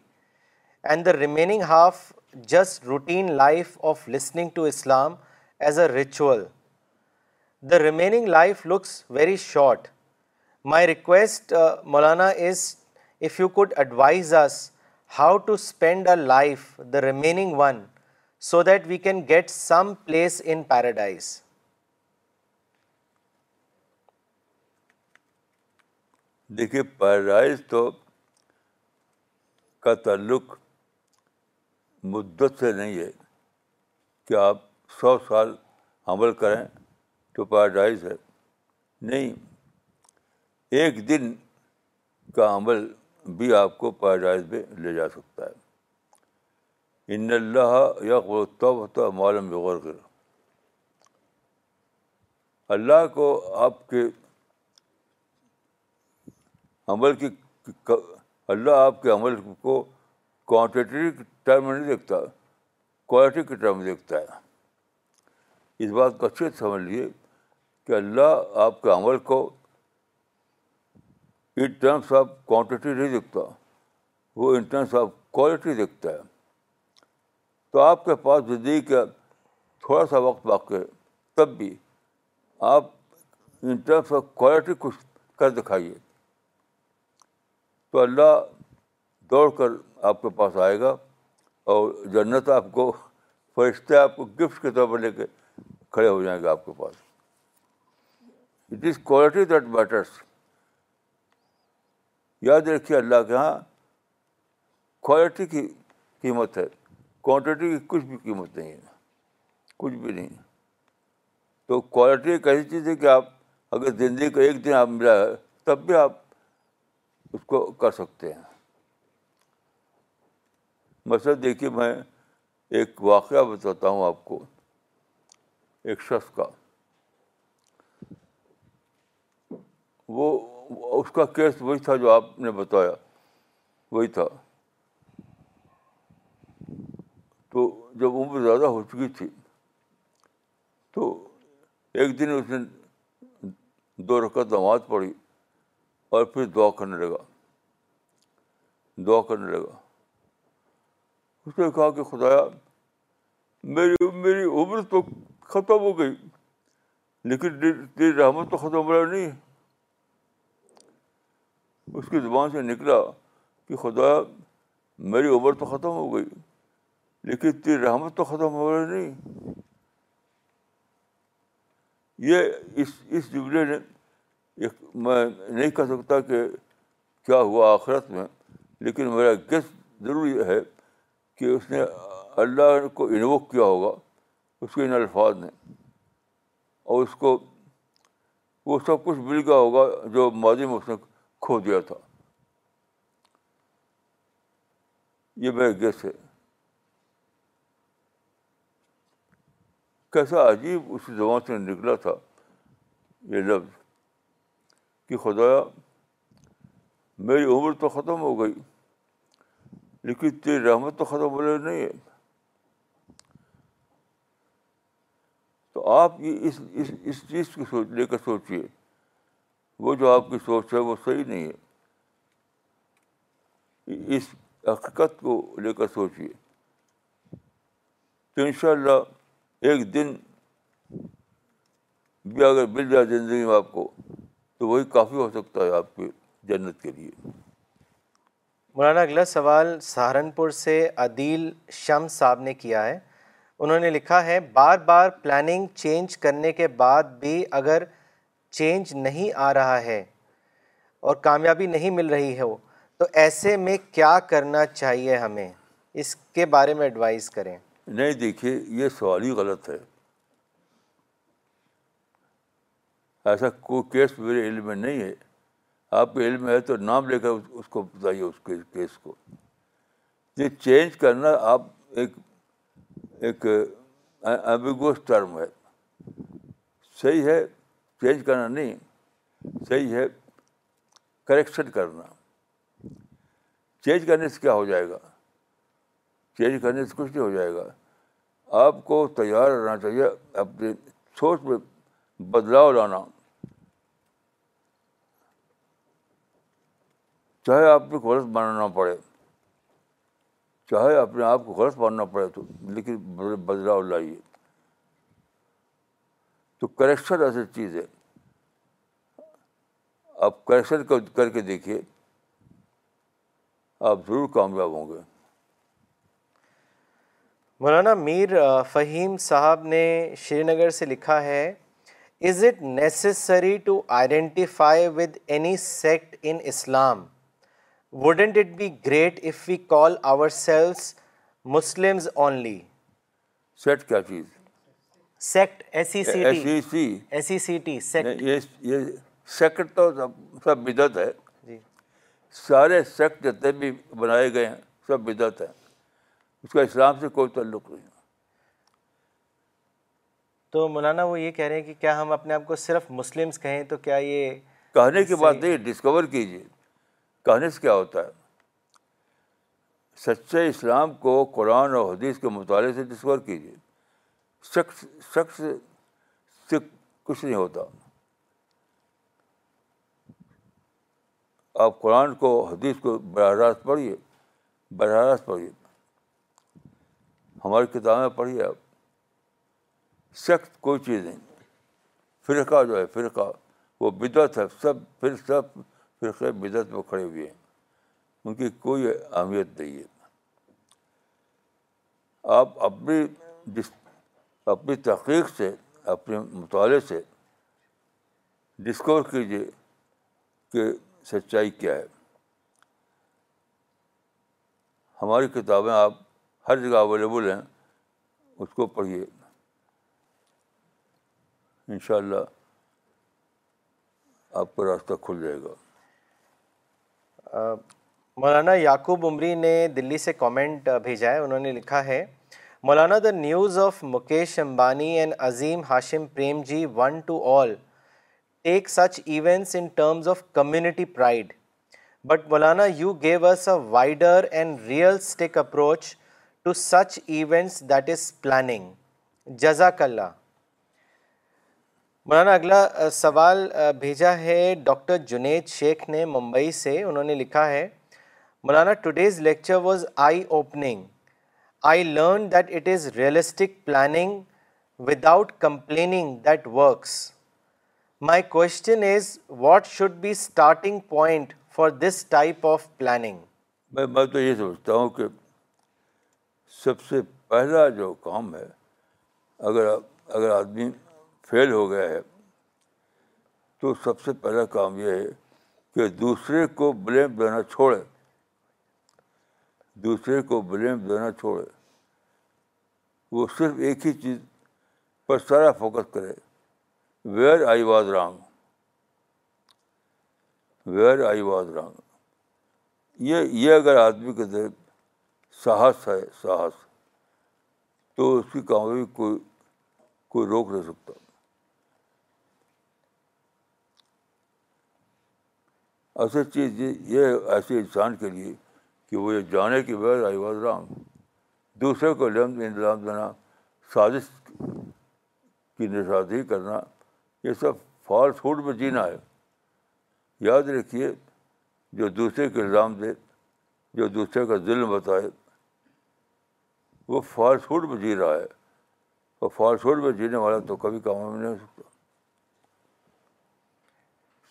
and the remaining half just routine life of listening to Islam as a ritual the remaining life looks very short my request Maulana is if you could advise us how to spend a life the remaining one so that we can get some place in paradise دیکھیے paradise تو کا تعلق مدت سے نہیں ہے کہ آپ سو سال عمل کریں تو پیراڈائز ہے نہیں ایک دن کا عمل بھی آپ کو پیراڈائز میں لے جا سکتا ہے ان اللہ یا تو معلوم غور کر اللہ کو آپ کے عمل کی اللہ آپ کے عمل کو کوانٹیٹی ٹرم نہیں دیکھتا کوالٹی کے ٹرم دیکھتا ہے اس بات کو اچھے سمجھ لیجیے کہ اللہ آپ کے عمل کو ان ٹرمس آف کوانٹٹی نہیں دکھتا وہ ان ٹرمس آف کوالٹی دکھتا ہے تو آپ کے پاس زندگی کا تھوڑا سا وقت باقی ہے تب بھی آپ ان ٹرمس آف کوالٹی کچھ کر دکھائیے تو اللہ دوڑ کر آپ کے پاس آئے گا اور جنت آپ کو فرشتہ آپ کو گفٹ کے طور پر لے کے کھڑے ہو جائیں گے آپ کے پاس it is quality that matters یاد رکھیے اللہ کے یہاں کوالٹی کی قیمت ہے کوانٹٹی کی کچھ بھی قیمت نہیں ہے کچھ بھی نہیں تو کوالٹی ایک ایسی چیز ہے کہ آپ اگر زندگی کا ایک دن آپ ملا ہے تب بھی آپ اس کو کر سکتے ہیں مثلاً دیکھیے میں ایک واقعہ بتاتا ہوں آپ کو ایک شخص کا وہ اس کا کیس وہی تھا جو آپ نے بتایا وہی تھا تو جب عمر زیادہ ہو چکی تھی تو ایک دن اس نے دو رکعت نماز پڑھی اور پھر دعا کرنے لگا دعا کرنے لگا اس نے کہا کہ خدایا میری میری عمر تو ختم ہو گئی لیکن تیری رحمت تو ختم ہو رہا نہیں اس کی زبان سے نکلا کہ خدا میری عمر تو ختم ہو گئی لیکن تیری رحمت تو ختم ہو رہی نہیں یہ اس اس جملے نے ایک میں نہیں کہہ سکتا کہ کیا ہوا آخرت میں لیکن میرا گیس ضروری ہے کہ اس نے اللہ کو انووک کیا ہوگا اس کے ان الفاظ نے اور اس کو وہ سب کچھ مل گیا ہوگا جو ماضی میں اس نے کھو دیا تھا یہ گیس ہے کیسا عجیب اس زبان سے نکلا تھا یہ لفظ کہ خدا میری عمر تو ختم ہو گئی لیکن تیری رحمت تو ختم ہو رہی نہیں ہے تو آپ یہ اس اس, اس چیز کو سوچ لے کر سوچیے وہ جو آپ کی سوچ ہے وہ صحیح نہیں ہے اس حقیقت کو لے کر سوچیے تو ان شاء اللہ ایک دن بھی اگر مل جائے زندگی میں آپ کو تو وہی کافی ہو سکتا ہے آپ کے جنت کے لیے مولانا اگلا سوال سہارنپور سے عدیل شم صاحب نے کیا ہے انہوں نے لکھا ہے بار بار پلاننگ چینج کرنے کے بعد بھی اگر چینج نہیں آ رہا ہے اور کامیابی نہیں مل رہی ہے وہ تو ایسے میں کیا کرنا چاہیے ہمیں اس کے بارے میں ایڈوائز کریں نہیں دیکھیے یہ سوال ہی غلط ہے ایسا کوئی کیس میرے علم میں نہیں ہے آپ کے علم ہے تو نام لے کر اس کو بتائیے اس کے کیس کو یہ چینج کرنا آپ ایک ایک ایمبیگوس ٹرم ہے صحیح ہے چینج کرنا نہیں صحیح ہے کریکشن کرنا چینج کرنے سے کیا ہو جائے گا چینج کرنے سے کچھ نہیں ہو جائے گا آپ کو تیار رہنا چاہیے اپنی سوچ میں بدلاؤ لانا چاہے آپ کو غلط ماننا پڑے چاہے اپنے آپ کو غلط ماننا پڑے تو لیکن بدلاؤ لائیے تو کریکشن ایسی چیز ہے آپ کریکشن کر کے دیکھیے آپ ضرور کامیاب ہوں گے مولانا میر فہیم صاحب نے شری نگر سے لکھا ہے is it necessary to identify with any sect in Islam wouldn't it be great if we call ourselves Muslims only set کیا چیز سیکٹ ایسی e e e یہ سیکٹ تو سب سب بدعت ہے جی۔ سارے سیکٹ جتنے بھی بنائے گئے ہیں سب بدعت ہیں اس کا اسلام سے کوئی تعلق نہیں تو مولانا وہ یہ کہہ رہے ہیں کہ کیا ہم اپنے آپ کو صرف مسلمس کہیں تو کیا یہ کہنے کی بات نہیں ڈسکور کیجیے کہنے سے کیا ہوتا ہے سچے اسلام کو قرآن اور حدیث کے مطالعے سے ڈسکور کیجیے شخص شخص سے کچھ نہیں ہوتا آپ قرآن کو حدیث کو براہ راست پڑھیے براہ راست پڑھیے ہماری کتابیں پڑھیے آپ شخص کوئی چیز نہیں فرقہ جو ہے فرقہ وہ بدعت ہے سب پھر سب فرقے بدعت پہ کھڑے ہوئے ہیں ان کی کوئی اہمیت نہیں ہے آپ اپنی جس اپنی تحقیق سے اپنے مطالعے سے ڈسکور کیجیے کہ سچائی کیا ہے ہماری کتابیں آپ ہر جگہ اویلیبل ہیں اس کو پڑھیے ان شاء اللہ آپ کا راستہ کھل جائے گا مولانا یعقوب عمری نے دلی سے کامنٹ بھیجا ہے انہوں نے لکھا ہے مولانا the news of Mukesh Ambani and Azim Hashim Premji one to all take such events in terms of community pride but Maulana you gave us a wider and realistic approach to such events that is planning جزاک اللہ مولانا اگلا سوال بھیجا ہے doctor Junaid شیخ نے ممبئی سے انہوں نے لکھا ہے مولانا today's lecture was eye opening I learn that it is realistic planning without complaining that works my question is what should be starting point for this type of planning میں میں تو یہ سمجھتا ہوں کہ سب سے پہلا جو کام ہے اگر اگر آدمی فیل ہو گیا ہے تو سب سے پہلا کام یہ ہے کہ دوسرے کو بلیم دینا چھوڑے دوسرے کو بلیم دینا چھوڑے وہ صرف ایک ہی چیز پر سارا فوکس کرے where I was wrong where I was wrong یہ یہ اگر آدمی کے در ساہس ہے ساہس تو اس کی کام بھی کوئی کوئی روک نہیں سکتا اصل چیز یہ ایسے انسان کے لیے کہ وہ یہ جانے کی بغیر آئی واز رام دوسرے کو لم انتظام دینا سازش کی نشادی کرنا یہ سب فالس ہوڈ میں جینا ہے یاد رکھیے جو دوسرے کے الزام دے جو دوسرے کا ظلم بتائے وہ فالس ہوڈ میں جی رہا ہے اور فالس ہوڈ میں جینے والا تو کبھی کام نہیں ہو سکتا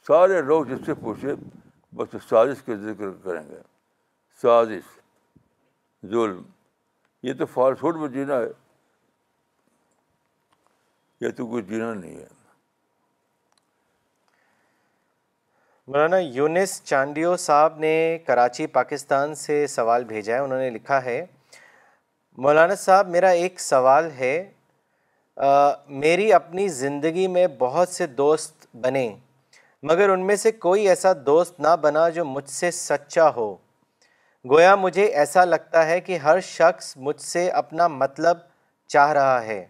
سارے لوگ جس سے پوچھے بس سازش کے ذکر کریں گے سازش ظلم یہ تو میں جینا ہے یہ تو کچھ جینا نہیں ہے مولانا یونس چانڈیو صاحب نے کراچی پاکستان سے سوال بھیجا ہے انہوں نے لکھا ہے مولانا صاحب میرا ایک سوال ہے میری اپنی زندگی میں بہت سے دوست بنے مگر ان میں سے کوئی ایسا دوست نہ بنا جو مجھ سے سچا ہو گویا مجھے ایسا لگتا ہے کہ ہر شخص مجھ سے اپنا مطلب چاہ رہا ہے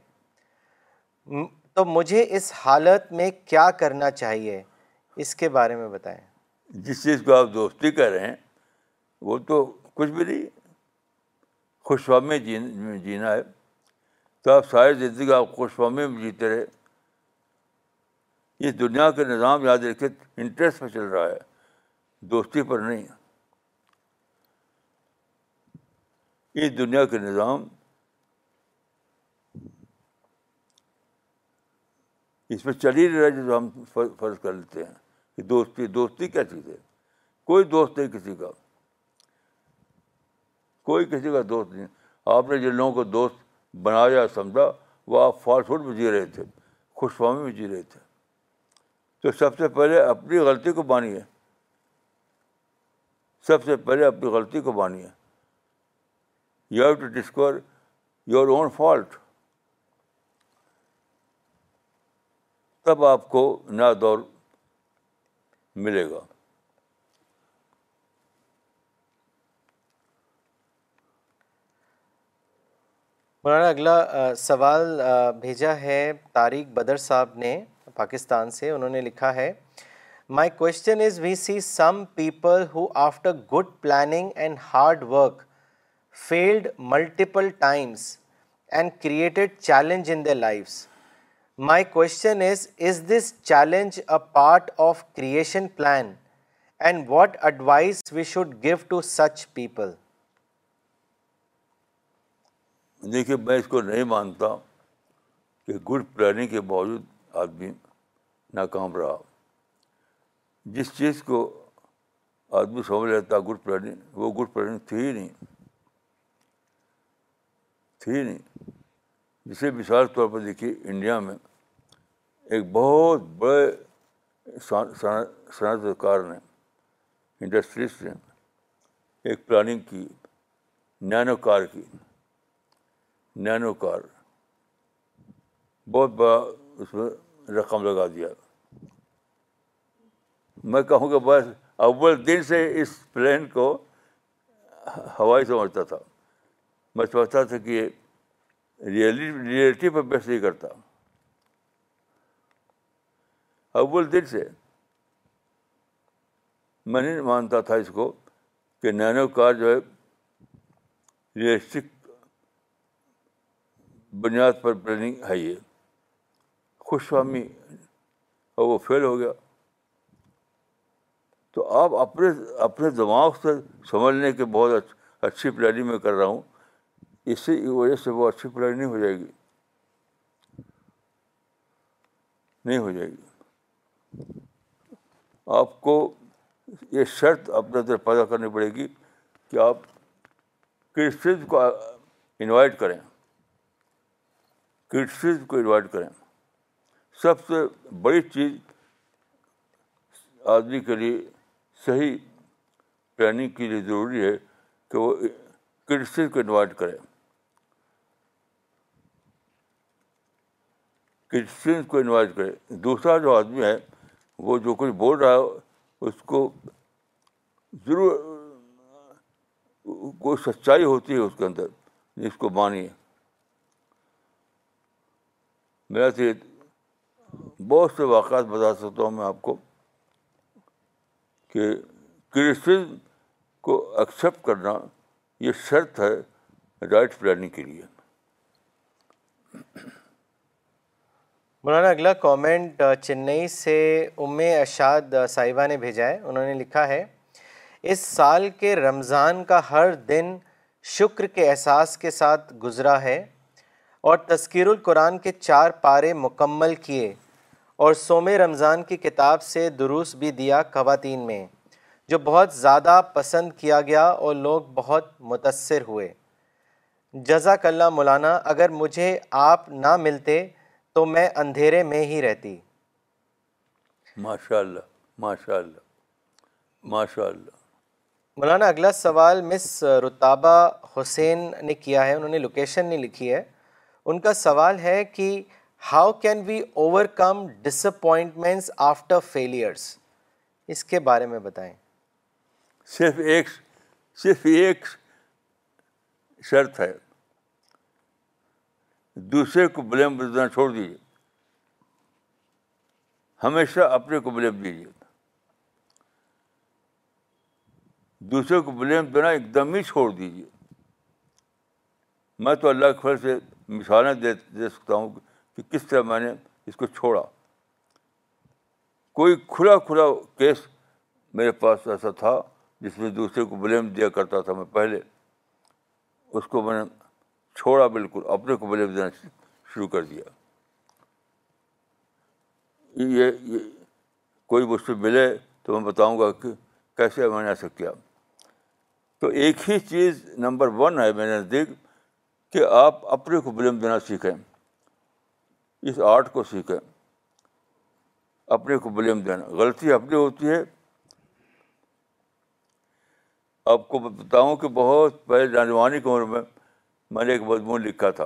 تو مجھے اس حالت میں کیا کرنا چاہیے اس کے بارے میں بتائیں جس چیز کو آپ دوستی کر رہے ہیں وہ تو کچھ بھی نہیں فہمی جین جینا ہے تو آپ ساری زندگی آپ خوش جیتے رہے اس دنیا کے نظام یاد رکھے انٹرسٹ پہ چل رہا ہے دوستی پر نہیں اس دنیا کے نظام اس میں چل ہی نہیں رہا جو ہم فرض کر لیتے ہیں کہ دوستی دوستی کیا چیز ہے کوئی دوست نہیں کسی کا کوئی کسی کا دوست نہیں آپ نے جن لوگوں کو دوست بنایا سمجھا وہ آپ فاسٹ فوڈ میں جی رہے تھے خوش فہمی میں جی رہے تھے تو سب سے پہلے اپنی غلطی کو مانیے سب سے پہلے اپنی غلطی کو مانیے you have to discover your own fault تب آپ کو نیا دور ملے گا مولانا اگلا سوال بھیجا ہے طارق بدر صاحب نے پاکستان سے انہوں نے لکھا ہے my question is we see some people who after good planning and hard work failed multiple times and created challenge in the lifes my question is is this challenge a part of creation plan and what advice we should give to such people دیکھیے میں اس کو نہیں مانتا کہ good planning کے باوجود آدمی ناکام رہا جس چیز کو آدمی سمجھ لیتا گڈ پلاننگ وہ گڈ پلاننگ تھی ہی نہیں تھی نہیں جسے مثال طور پر دیکھیے انڈیا میں ایک بہت بڑے صنعت کار نے انڈسٹریز نے ایک پلاننگ کی نینو کار کی نینو کار بہت بڑا اس میں رقم لگا دیا میں کہوں گا بس اول دن سے اس پلین کو ہوائی سمجھتا تھا میں سمجھتا تھا کہ یہ ریئلٹی پر بیس نہیں کرتا اول دل سے میں نہیں مانتا تھا اس کو کہ نینو کار جو ہے ریئلسٹک بنیاد پر پلاننگ ہے یہ خوش فہمی اور وہ فیل ہو گیا تو آپ اپنے اپنے دماغ سے لیں کے بہت اچھی پلاننگ میں کر رہا ہوں اسی کی وجہ سے وہ اچھی پلان نہیں ہو جائے گی نہیں ہو جائے گی آپ کو یہ شرط اپنے اندر پیدا کرنی پڑے گی کہ آپ کرسچنز کو انوائٹ کریں کرس کو انوائٹ کریں سب سے بڑی چیز آدمی کے لیے صحیح پلاننگ کے لیے ضروری ہے کہ وہ کرسچن کو انوائٹ کریں کرسچنس کو انوائٹ کرے دوسرا جو آدمی ہے وہ جو کچھ بول رہا ہے اس کو ضرور کوئی سچائی ہوتی ہے اس کے اندر جس کو مانیے میرا سے بہت سے واقعات بتا سکتا ہوں میں آپ کو کہ کرسچن کو ایکسیپٹ کرنا یہ شرط ہے رائٹ پلاننگ کے لیے مولانا اگلا کومنٹ چنئی سے ام اشاد صاحبہ نے بھیجا ہے انہوں نے لکھا ہے اس سال کے رمضان کا ہر دن شکر کے احساس کے ساتھ گزرا ہے اور تذکیر القرآن کے چار پارے مکمل کیے اور سوم رمضان کی کتاب سے دروس بھی دیا خواتین میں جو بہت زیادہ پسند کیا گیا اور لوگ بہت متاثر ہوئے جزاک اللہ مولانا اگر مجھے آپ نہ ملتے تو میں اندھیرے میں ہی رہتی مولانا اگلا سوال مس رتابہ حسین نے کیا ہے انہوں نے لوکیشن نہیں لکھی ہے ان کا سوال ہے کہ how can we overcome this after failure اس کے بارے میں بتائیں صرف ایک صرف ایک شرط ہے دوسرے کو بلیم دینا چھوڑ دیجیے ہمیشہ اپنے کو بلیم دیجیے دوسرے کو بلیم دینا ایک دم ہی چھوڑ دیجیے میں تو اللہ کے خیر سے مثالیں دے دے سکتا ہوں کہ کس طرح میں نے اس کو چھوڑا کوئی کھلا کھلا کیس میرے پاس ایسا تھا جس میں دوسرے کو بلیم دیا کرتا تھا میں پہلے اس کو میں نے چھوڑا بالکل اپنے کو بلیم دینا شروع کر دیا یہ کوئی مجھ سے ملے تو میں بتاؤں گا کہ کیسے میں نے ایسا کیا تو ایک ہی چیز نمبر ون ہے میرے نزدیک کہ آپ اپنے کو بلیم دینا سیکھیں اس آرٹ کو سیکھیں اپنے کو بلیم دینا غلطی اپنی ہوتی ہے آپ کو بتاؤں کہ بہت پہلے نوجوانی کی عمر میں میں نے ایک مضمون لکھا تھا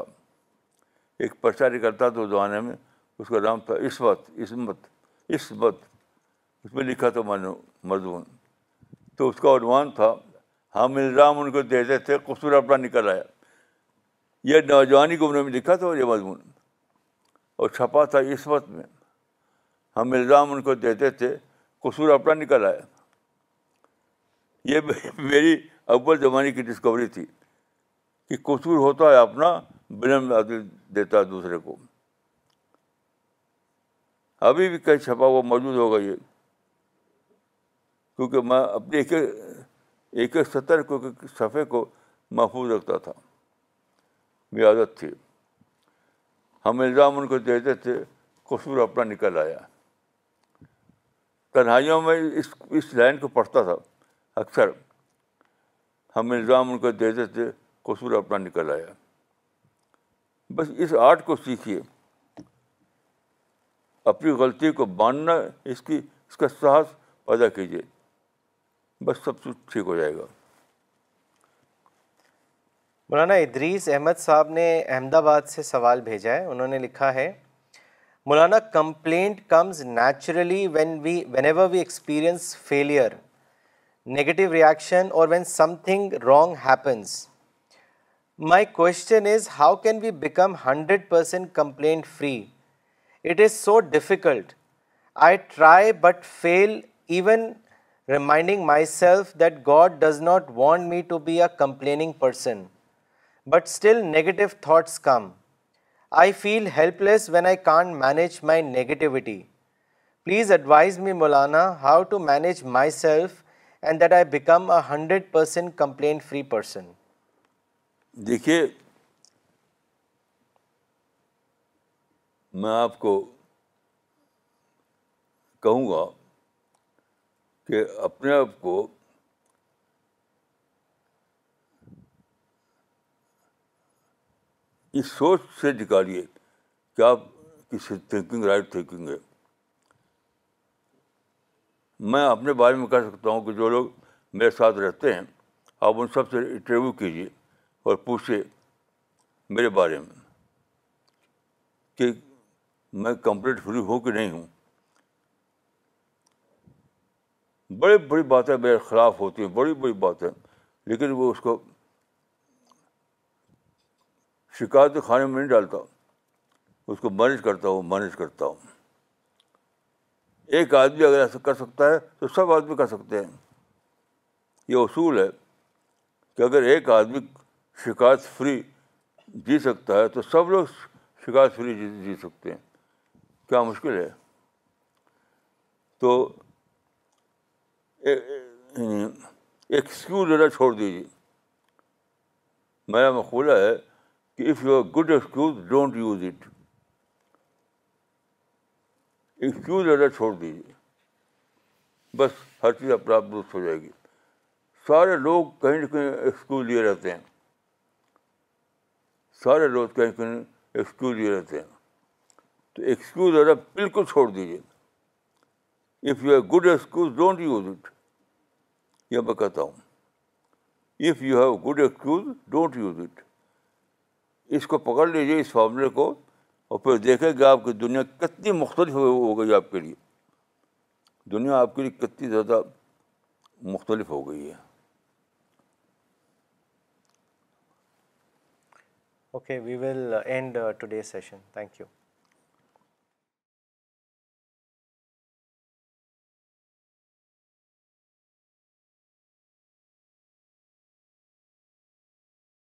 ایک پرچہ کرتا تھا اس زمانے میں اس کا نام تھا عصمت عصمت عصمت اس میں لکھا تھا میں نے مضمون تو اس کا عنوان تھا ہم الزام ان کو دیتے تھے قصور اپنا نکل آیا یہ نوجوانی کو انہوں نے لکھا تھا اور یہ مضمون اور چھپا تھا عصمت وقت میں ہم الزام ان کو دیتے تھے قصور اپنا نکل آیا یہ میری اول زمانے کی ڈسکوری تھی کہ قصور ہوتا ہے اپنا بلم دیتا ہے دوسرے کو ابھی بھی کہیں چھپا ہوا موجود ہوگا یہ کیونکہ میں اپنے ایک ایک ایک ستر کو صفحے کو محفوظ رکھتا تھا عادت تھی ہم الزام ان کو دیتے تھے قصور اپنا نکل آیا تنہائیوں میں اس اس لائن کو پڑھتا تھا اکثر ہم الزام ان کو دیتے تھے قصور اپنا نکل آیا بس اس آرٹ کو سیکھیے اپنی غلطی کو باندھنا اس کی اس کا ساہس پیدا کیجیے بس سب کچھ ٹھیک ہو جائے گا مولانا ادریس احمد صاحب نے احمد آباد سے سوال بھیجا ہے انہوں نے لکھا ہے مولانا complaint comes naturally when we whenever we experience failure negative reaction اور when something wrong happens My question is, how can we become 100% complaint free? It is so difficult. I try but fail, even reminding myself that God does not want me to be a complaining person. But still negative thoughts come. I feel helpless when I can't manage my negativity. Please advise me, Maulana, how to manage myself and that I become a 100% complaint free person. دیکھیے میں آپ کو کہوں گا کہ اپنے آپ کو اس سوچ سے نکالیے کیا آپ کسی تھنکنگ رائٹ تھنکنگ ہے میں اپنے بارے میں کہہ سکتا ہوں کہ جو لوگ میرے ساتھ رہتے ہیں آپ ان سب سے انٹرویو کیجیے اور پوچھے میرے بارے میں کہ میں کمپلیٹ فری ہوں کہ نہیں ہوں بڑی بڑی باتیں میرے خلاف ہوتی ہیں بڑی بڑی باتیں لیکن وہ اس کو شکایت خانے میں نہیں ڈالتا اس کو مینج کرتا ہوں مینج کرتا ہوں ایک آدمی اگر ایسا کر سکتا ہے تو سب آدمی کر سکتے ہیں یہ اصول ہے کہ اگر ایک آدمی شکایت فری جی سکتا ہے تو سب لوگ شکایت فری جی جی سکتے ہیں کیا مشکل ہے تو یعنی ایکسکیوز زیادہ چھوڑ دیجیے میرا مقولہ ہے کہ if you a good excuse don't use it excuse ادا چھوڑ دیجیے بس ہر چیز اپنا آپ درست ہو جائے گی سارے لوگ کہیں نہ کہیں ایکسکیوز لیے رہتے ہیں سارے لوگ کہیں کہیں ایکسکیوز رہتے ہیں تو ایکسکیوز ذرا بالکل چھوڑ دیجیے if you have good excuse don't use it یہ میں کہتا ہوں if you have good excuse don't use it اس کو پکڑ لیجیے اس فارمولے کو اور پھر دیکھیں کہ آپ کی دنیا کتنی مختلف ہو گئی آپ کے لیے دنیا آپ کے لیے کتنی زیادہ مختلف ہو گئی ہے Okay, we will uh, end uh, today's session. Thank you.